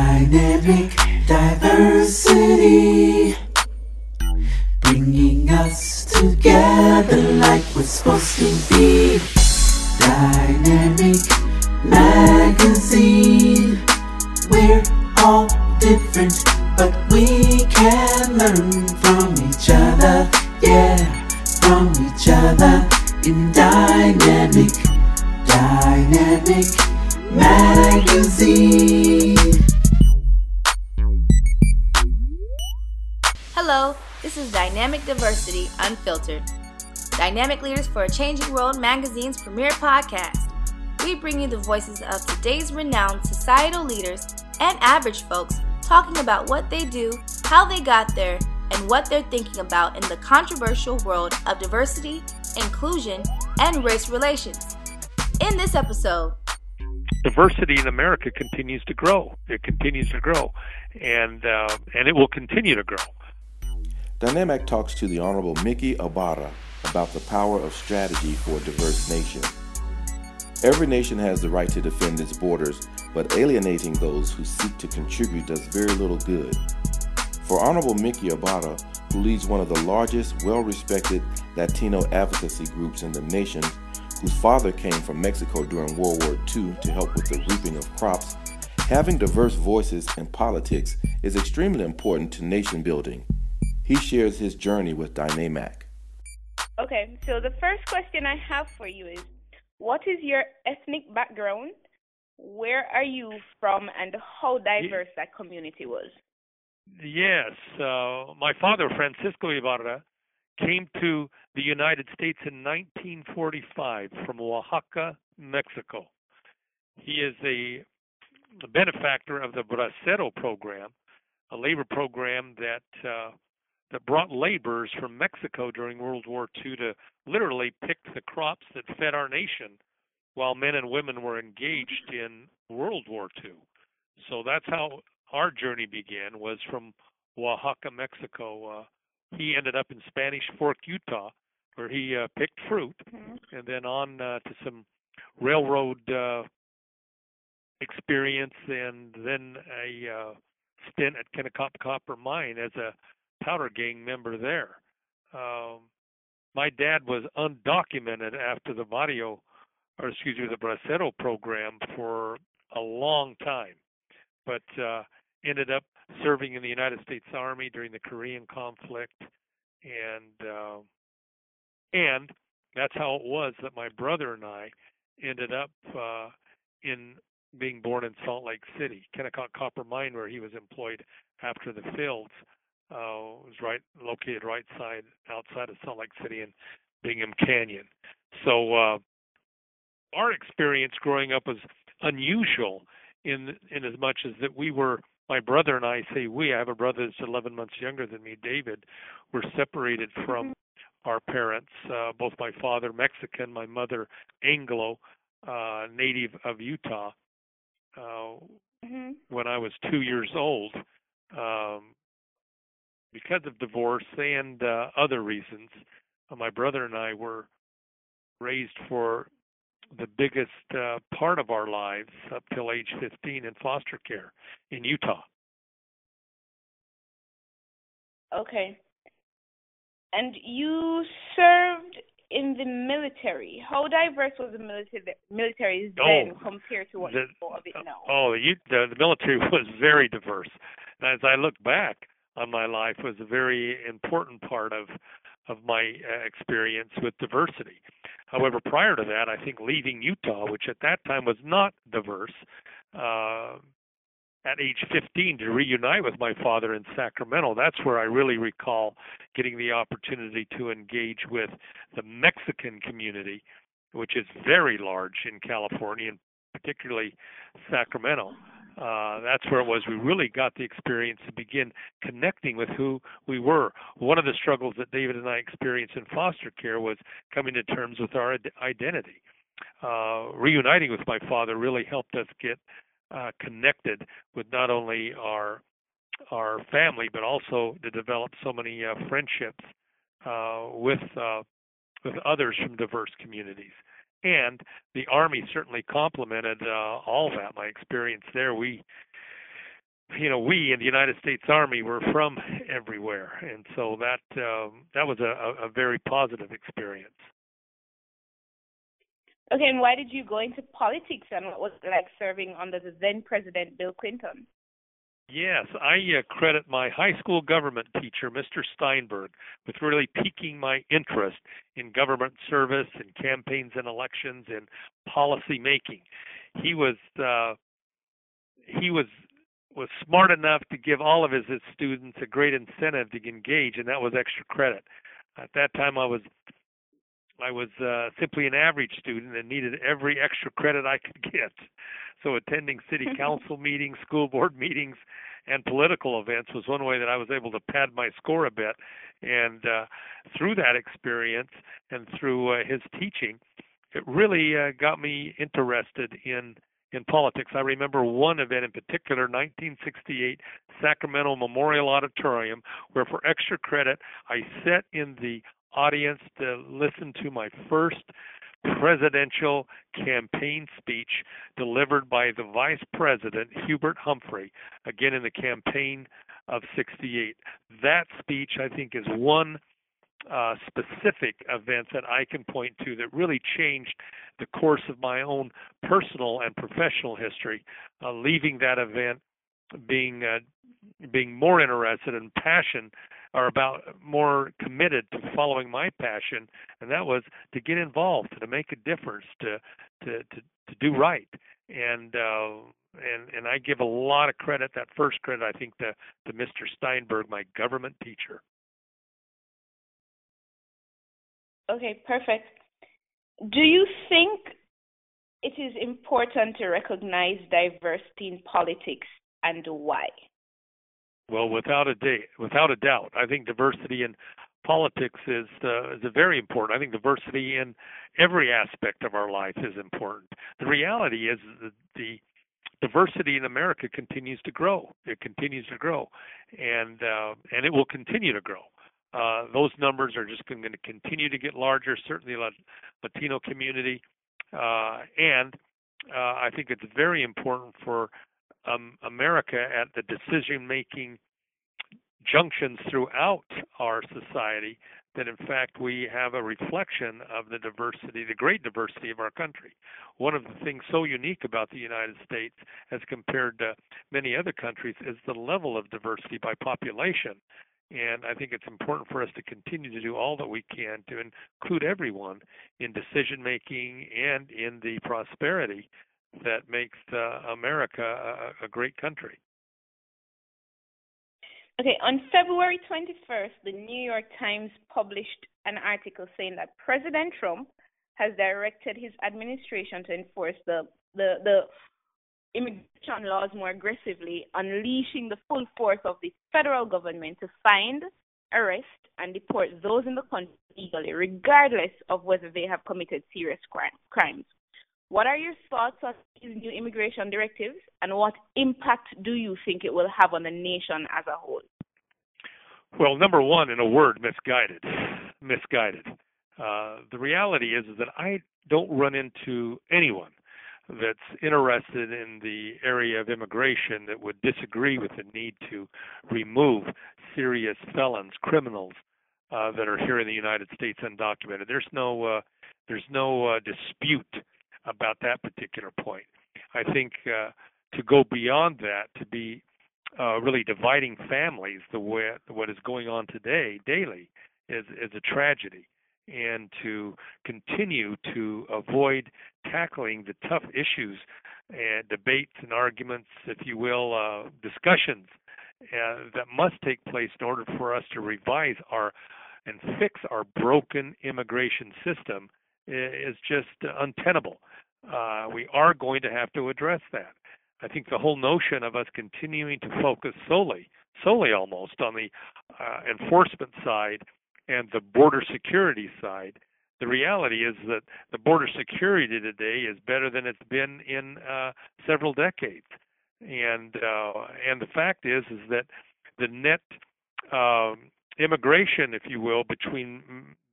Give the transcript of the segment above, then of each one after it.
Dynamic diversity, bringing us together like we're supposed to be. Dynamic magazine, we're all different, but we can learn from each other. Yeah, from each other in dynamic, dynamic magazine. Hello, this is Dynamic Diversity Unfiltered. Dynamic Leaders for a Changing World magazine's premier podcast. We bring you the voices of today's renowned societal leaders and average folks talking about what they do, how they got there, and what they're thinking about in the controversial world of diversity, inclusion, and race relations. In this episode, diversity in America continues to grow. It continues to grow, and uh, and it will continue to grow. Dynamic talks to the Honorable Mickey Ibarra about the power of strategy for a diverse nation. Every nation has the right to defend its borders, but alienating those who seek to contribute does very little good. For Honorable Mickey Ibarra, who leads one of the largest, well respected Latino advocacy groups in the nation, whose father came from Mexico during World War II to help with the reaping of crops, having diverse voices in politics is extremely important to nation building. He shares his journey with Dynamic. Okay, so the first question I have for you is what is your ethnic background? Where are you from, and how diverse that community was? Yes, uh, my father, Francisco Ibarra, came to the United States in 1945 from Oaxaca, Mexico. He is a benefactor of the Bracero program, a labor program that uh, that brought laborers from Mexico during World War II to literally pick the crops that fed our nation while men and women were engaged in World War II. So that's how our journey began was from Oaxaca, Mexico. Uh, he ended up in Spanish Fork, Utah, where he uh, picked fruit, mm-hmm. and then on uh, to some railroad uh, experience, and then a uh, stint at Kennecott Copper Mine as a powder gang member there. Um, my dad was undocumented after the Barrio, or excuse me, the Bracero program for a long time, but uh, ended up serving in the United States Army during the Korean conflict, and uh, and that's how it was that my brother and I ended up uh, in being born in Salt Lake City, Kennecott Copper Mine, where he was employed after the fields uh, was right located right side outside of Salt Lake City and Bingham Canyon. So uh, our experience growing up was unusual in in as much as that we were my brother and I say we I have a brother that's 11 months younger than me David were separated from mm-hmm. our parents uh, both my father Mexican my mother Anglo uh native of Utah uh mm-hmm. when I was 2 years old um because of divorce and uh, other reasons, uh, my brother and I were raised for the biggest uh, part of our lives up till age 15 in foster care in Utah. Okay. And you served in the military. How diverse was the military military then oh, compared to what the, you of it now? Oh, the, the military was very diverse. And as I look back, on my life was a very important part of of my uh, experience with diversity. However, prior to that, I think leaving Utah, which at that time was not diverse, uh, at age 15 to reunite with my father in Sacramento, that's where I really recall getting the opportunity to engage with the Mexican community, which is very large in California and particularly Sacramento uh, that's where it was. We really got the experience to begin connecting with who we were. One of the struggles that David and I experienced in foster care was coming to terms with our identity. Uh, reuniting with my father really helped us get uh, connected with not only our our family, but also to develop so many uh, friendships uh, with uh, with others from diverse communities and the army certainly complemented uh, all that. My experience there, we you know, we in the United States Army were from everywhere, and so that um, that was a, a very positive experience. Okay, and why did you go into politics, and what was it like serving under the then President Bill Clinton? Yes, I uh, credit my high school government teacher, Mr. Steinberg, with really piquing my interest in government service and campaigns and elections and policy making. He was uh, he was was smart enough to give all of his, his students a great incentive to engage, and that was extra credit. At that time, I was I was uh, simply an average student and needed every extra credit I could get. So attending city council meetings, school board meetings, and political events was one way that I was able to pad my score a bit. And uh, through that experience and through uh, his teaching, it really uh, got me interested in in politics. I remember one event in particular, 1968 Sacramento Memorial Auditorium, where for extra credit I sat in the audience to listen to my first presidential campaign speech delivered by the Vice President Hubert Humphrey, again in the campaign of 68. That speech, I think, is one uh, specific event that I can point to that really changed the course of my own personal and professional history, uh, leaving that event being uh, being more interested in passion or about more committed to following my passion, and that was to get involved, to make a difference, to to to, to do right, and uh, and and I give a lot of credit. That first credit, I think, to to Mr. Steinberg, my government teacher. Okay, perfect. Do you think it is important to recognize diversity in politics and why? Well, without a day, without a doubt, I think diversity in politics is uh, is very important. I think diversity in every aspect of our life is important. The reality is that the diversity in America continues to grow. It continues to grow, and uh, and it will continue to grow. Uh, those numbers are just going to continue to get larger. Certainly, the Latino community, uh, and uh, I think it's very important for um, America at the decision-making junctions throughout our society that in fact we have a reflection of the diversity, the great diversity of our country. One of the things so unique about the United States as compared to many other countries is the level of diversity by population. And I think it's important for us to continue to do all that we can to include everyone in decision making and in the prosperity that makes uh, America a, a great country. Okay, on February 21st, the New York Times published an article saying that President Trump has directed his administration to enforce the the, the immigration laws more aggressively, unleashing the full force of the federal government to find, arrest, and deport those in the country legally, regardless of whether they have committed serious crime, crimes. What are your thoughts on these new immigration directives, and what impact do you think it will have on the nation as a whole? Well, number one, in a word, misguided. Misguided. Uh, the reality is, is that I don't run into anyone that's interested in the area of immigration that would disagree with the need to remove serious felons, criminals uh, that are here in the United States undocumented. There's no uh, there's no uh, dispute about that particular point. I think uh, to go beyond that, to be uh, really dividing families the way what is going on today daily is is a tragedy and to continue to avoid tackling the tough issues and debates and arguments, if you will, uh, discussions uh, that must take place in order for us to revise our and fix our broken immigration system is just untenable. Uh, we are going to have to address that. I think the whole notion of us continuing to focus solely, solely almost on the uh, enforcement side and the border security side, the reality is that the border security today is better than it's been in uh, several decades. And uh, and the fact is is that the net um, immigration, if you will, between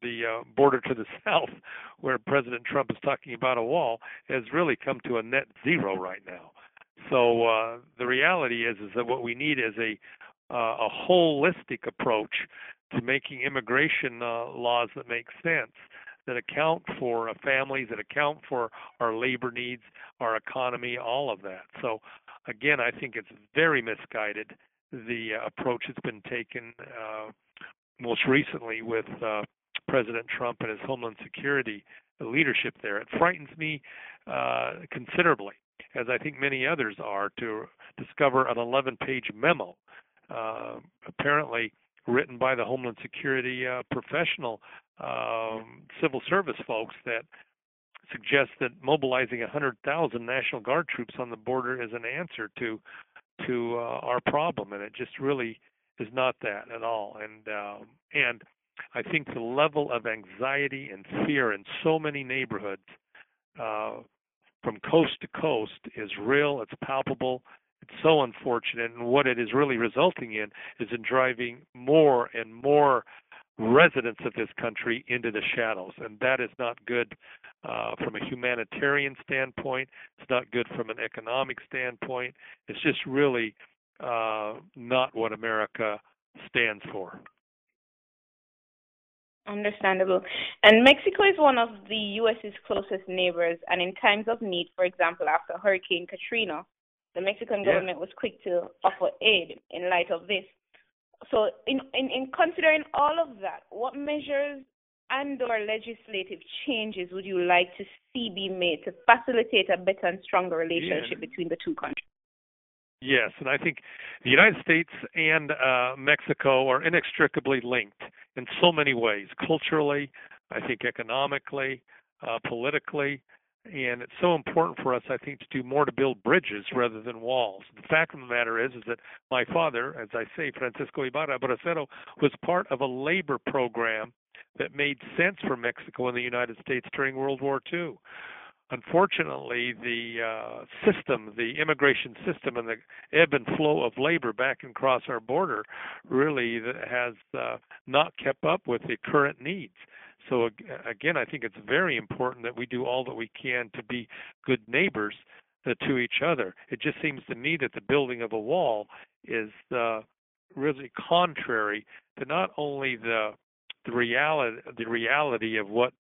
the uh, border to the south, where President Trump is talking about a wall, has really come to a net zero right now. So uh, the reality is is that what we need is a uh, a holistic approach to making immigration uh, laws that make sense, that account for families, that account for our labor needs, our economy, all of that. So again, I think it's very misguided the uh, approach that's been taken uh, most recently with uh, President Trump and his Homeland Security leadership there. It frightens me uh, considerably, as I think many others are, to discover an 11 page memo, uh, apparently written by the Homeland Security uh, professional um, civil service folks that suggests that mobilizing 100,000 National Guard troops on the border is an answer to to uh, our problem, and it just really is not that at all. And um, and I think the level of anxiety and fear in so many neighborhoods uh, from coast to coast is real. It's palpable. It's so unfortunate, and what it is really resulting in is in driving more and more residents of this country into the shadows, and that is not good uh, from a humanitarian standpoint. It's not good from an economic standpoint. It's just really Uh, not what America stands for. Understandable. And Mexico is one of the U.S.'s closest neighbors, and in times of need, for example, after Hurricane Katrina, the Mexican government was quick to offer aid in light of this. So, in, in, in considering all of that, what measures and or legislative changes would you like to see be made to facilitate a better and stronger relationship yeah. between the two countries? Yes, and I think the United States and uh, Mexico are inextricably linked in so many ways culturally, I think economically, uh, politically. And it's so important for us, I think, to do more to build bridges rather than walls. The fact of the matter is, is that my father, as I say, Francisco Ibarra Bracero, was part of a labor program that made sense for Mexico and the United States during World War II unfortunately, the uh, system, the immigration system, and the ebb and flow of labor back and across our border really has uh, not kept up with the current needs. So again, I think it's very important that we do all that we can to be good neighbors uh, to each other. It just seems to me that the building of a wall is uh, really contrary to not only the the reality the reality of what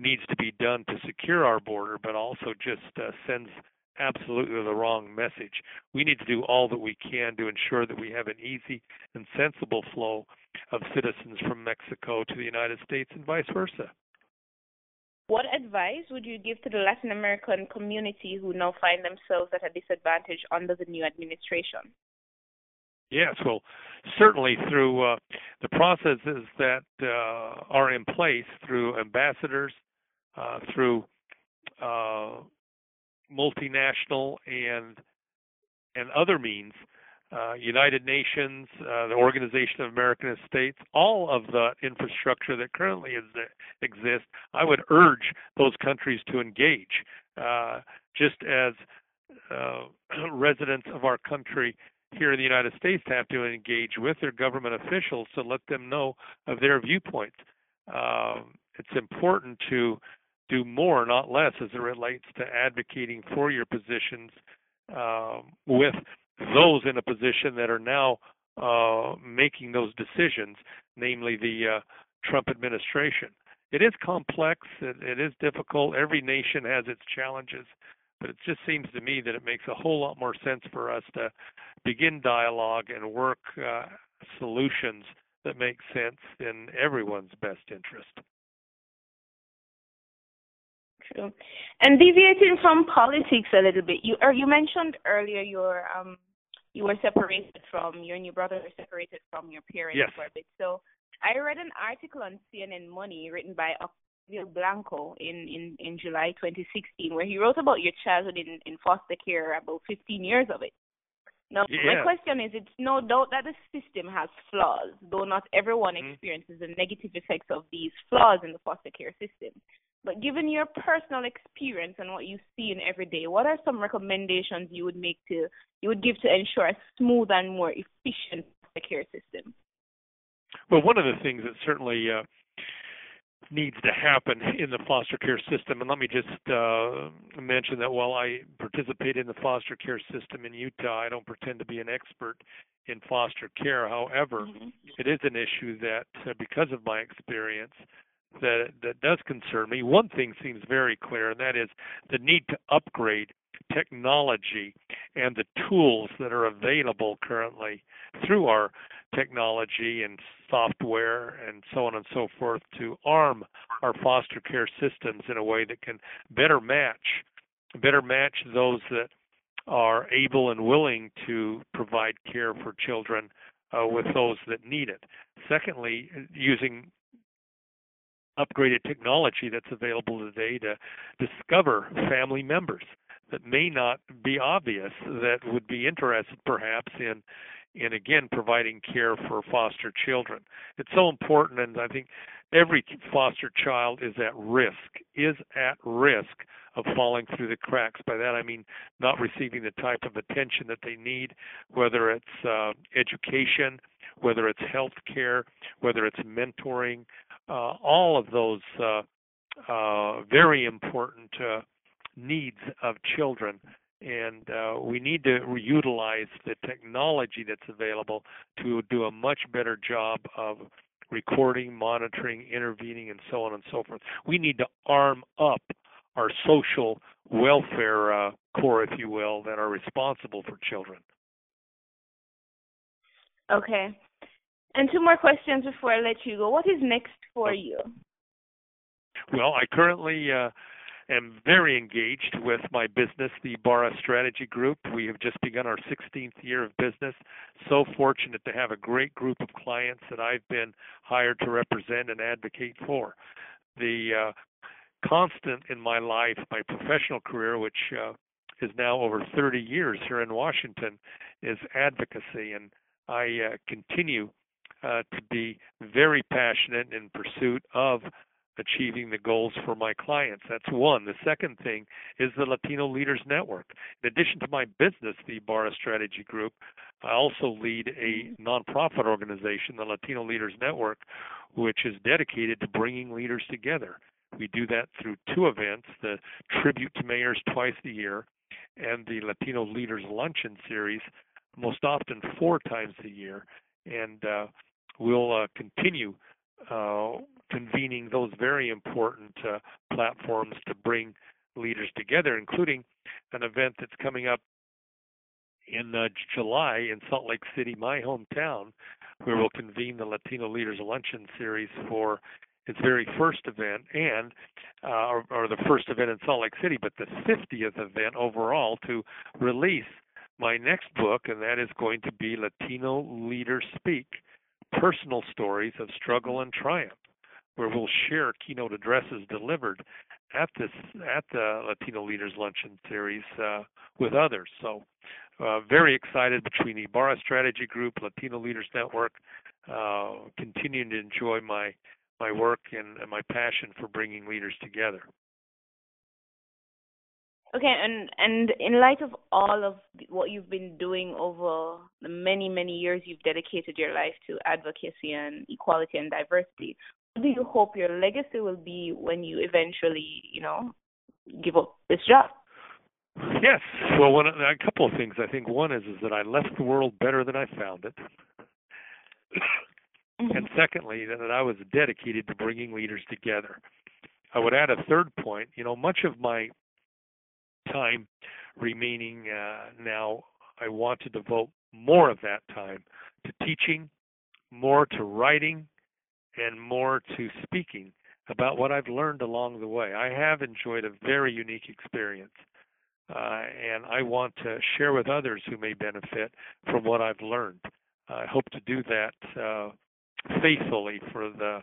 needs to be done to secure our border, but also just uh, sends absolutely the wrong message. We need to do all that we can to ensure that we have an easy and sensible flow of citizens from Mexico to the United States and vice versa. What advice would you give to the Latin American community who now find themselves at a disadvantage under the new administration? Yes, well, certainly through uh, the processes that uh, are in place through ambassadors, through uh, multinational and and other means, uh, United Nations, uh, the Organization of American States, all of the infrastructure that currently is, exists, I would urge those countries to engage, uh, just as uh, residents of our country here in the United States have to engage with their government officials to let them know of their viewpoints. Um, it's important to do more, not less, as it relates to advocating for your positions um, with those in a position that are now uh, making those decisions, namely the uh, Trump administration. It is complex. It, it is difficult. Every nation has its challenges, but it just seems to me that it makes a whole lot more sense for us to begin dialogue and work uh, solutions that make sense in everyone's best interest. True. And deviating from politics a little bit, you or you mentioned earlier your um you were separated from your new brother was separated from your parents yes. for a bit. So I read an article on CNN Money written by Octavio Blanco in, in, in July 2016 where he wrote about your childhood in, in foster care, about 15 years of it. Now, yeah. my question is it's no doubt that the system has flaws, though not everyone mm-hmm. experiences the negative effects of these flaws in the foster care system. But given your personal experience and what you see in every day, what are some recommendations you would make to you would give to ensure a smooth and more efficient care system? Well, one of the things that certainly uh, needs to happen in the foster care system. And let me just uh, mention that while I participate in the foster care system in Utah, I don't pretend to be an expert in foster care. However, mm-hmm. it is an issue that, uh, because of my experience, that that does concern me. One thing seems very clear, and that is the need to upgrade technology and the tools that are available currently through our technology and software and so on and so forth to arm our foster care systems in a way that can better match better match those that are able and willing to provide care for children uh, with those that need it. Secondly, using upgraded technology that's available today to discover family members that may not be obvious that would be interested perhaps in in again providing care for foster children. It's so important and I think every foster child is at risk is at risk of falling through the cracks. By that I mean not receiving the type of attention that they need, whether it's uh, education, whether it's health care, whether it's mentoring, uh, all of those uh, uh, very important uh, needs of children. And uh, we need to utilize the technology that's available to do a much better job of recording, monitoring, intervening, and so on and so forth. We need to arm up our social welfare uh, corps, if you will, that are responsible for children. Okay. And two more questions before I let you go. What is next for you? Well, I currently uh, am very engaged with my business, the Ibarra Strategy Group. We have just begun our 16th year of business. So fortunate to have a great group of clients that I've been hired to represent and advocate for. The uh, constant in my life, my professional career, which uh, is now over 30 years here in Washington, is advocacy. And I uh, continue uh, to be very passionate in pursuit of achieving the goals for my clients. That's one. The second thing is the Latino Leaders Network. In addition to my business, the Ibarra Strategy Group, I also lead a nonprofit organization, the Latino Leaders Network, which is dedicated to bringing leaders together. We do that through two events the Tribute to Mayors twice a year and the Latino Leaders Luncheon Series, most often four times a year. And uh, we'll uh, continue uh, convening those very important uh, platforms to bring leaders together, including an event that's coming up in uh, July in Salt Lake City, my hometown, where we'll convene the Latino Leaders Luncheon Series for its very first event, and uh, or, or the first event in Salt Lake City, but the 50th event overall to release my next book, and that is going to be Latino Leaders Speak personal stories of struggle and triumph, where we'll share keynote addresses delivered at this at the Latino Leaders Luncheon Series uh, with others. So, uh, very excited between Ibarra Strategy Group, Latino Leaders Network, uh, continuing to enjoy my my work and, and my passion for bringing leaders together. Okay, and and in light of all of what you've been doing over the many many years you've dedicated your life to advocacy and equality and diversity, do you hope your legacy will be when you eventually, you know, give up this job? Yes, well, one, a couple of things. I think one is is that I left the world better than I found it, mm-hmm. and secondly, that I was dedicated to bringing leaders together. I would add a third point. You know, much of my time remaining uh, now, I want to devote more of that time to teaching, more to writing, and more to speaking about what I've learned along the way. I have enjoyed a very unique experience, uh, and I want to share with others who may benefit from what I've learned. I hope to do that uh, faithfully for the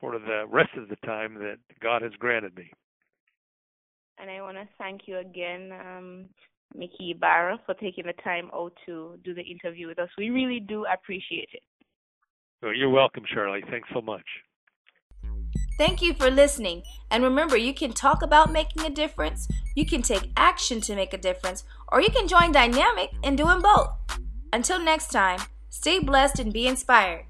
for the rest of the time that God has granted me and I want to thank you again, um, Mickey Ibarra, for taking the time out to do the interview with us. We really do appreciate it. Well, you're welcome, Shirley. Thanks so much. Thank you for listening. And remember, you can talk about making a difference, you can take action to make a difference, or you can join Dynamic in doing both. Until next time, stay blessed and be inspired.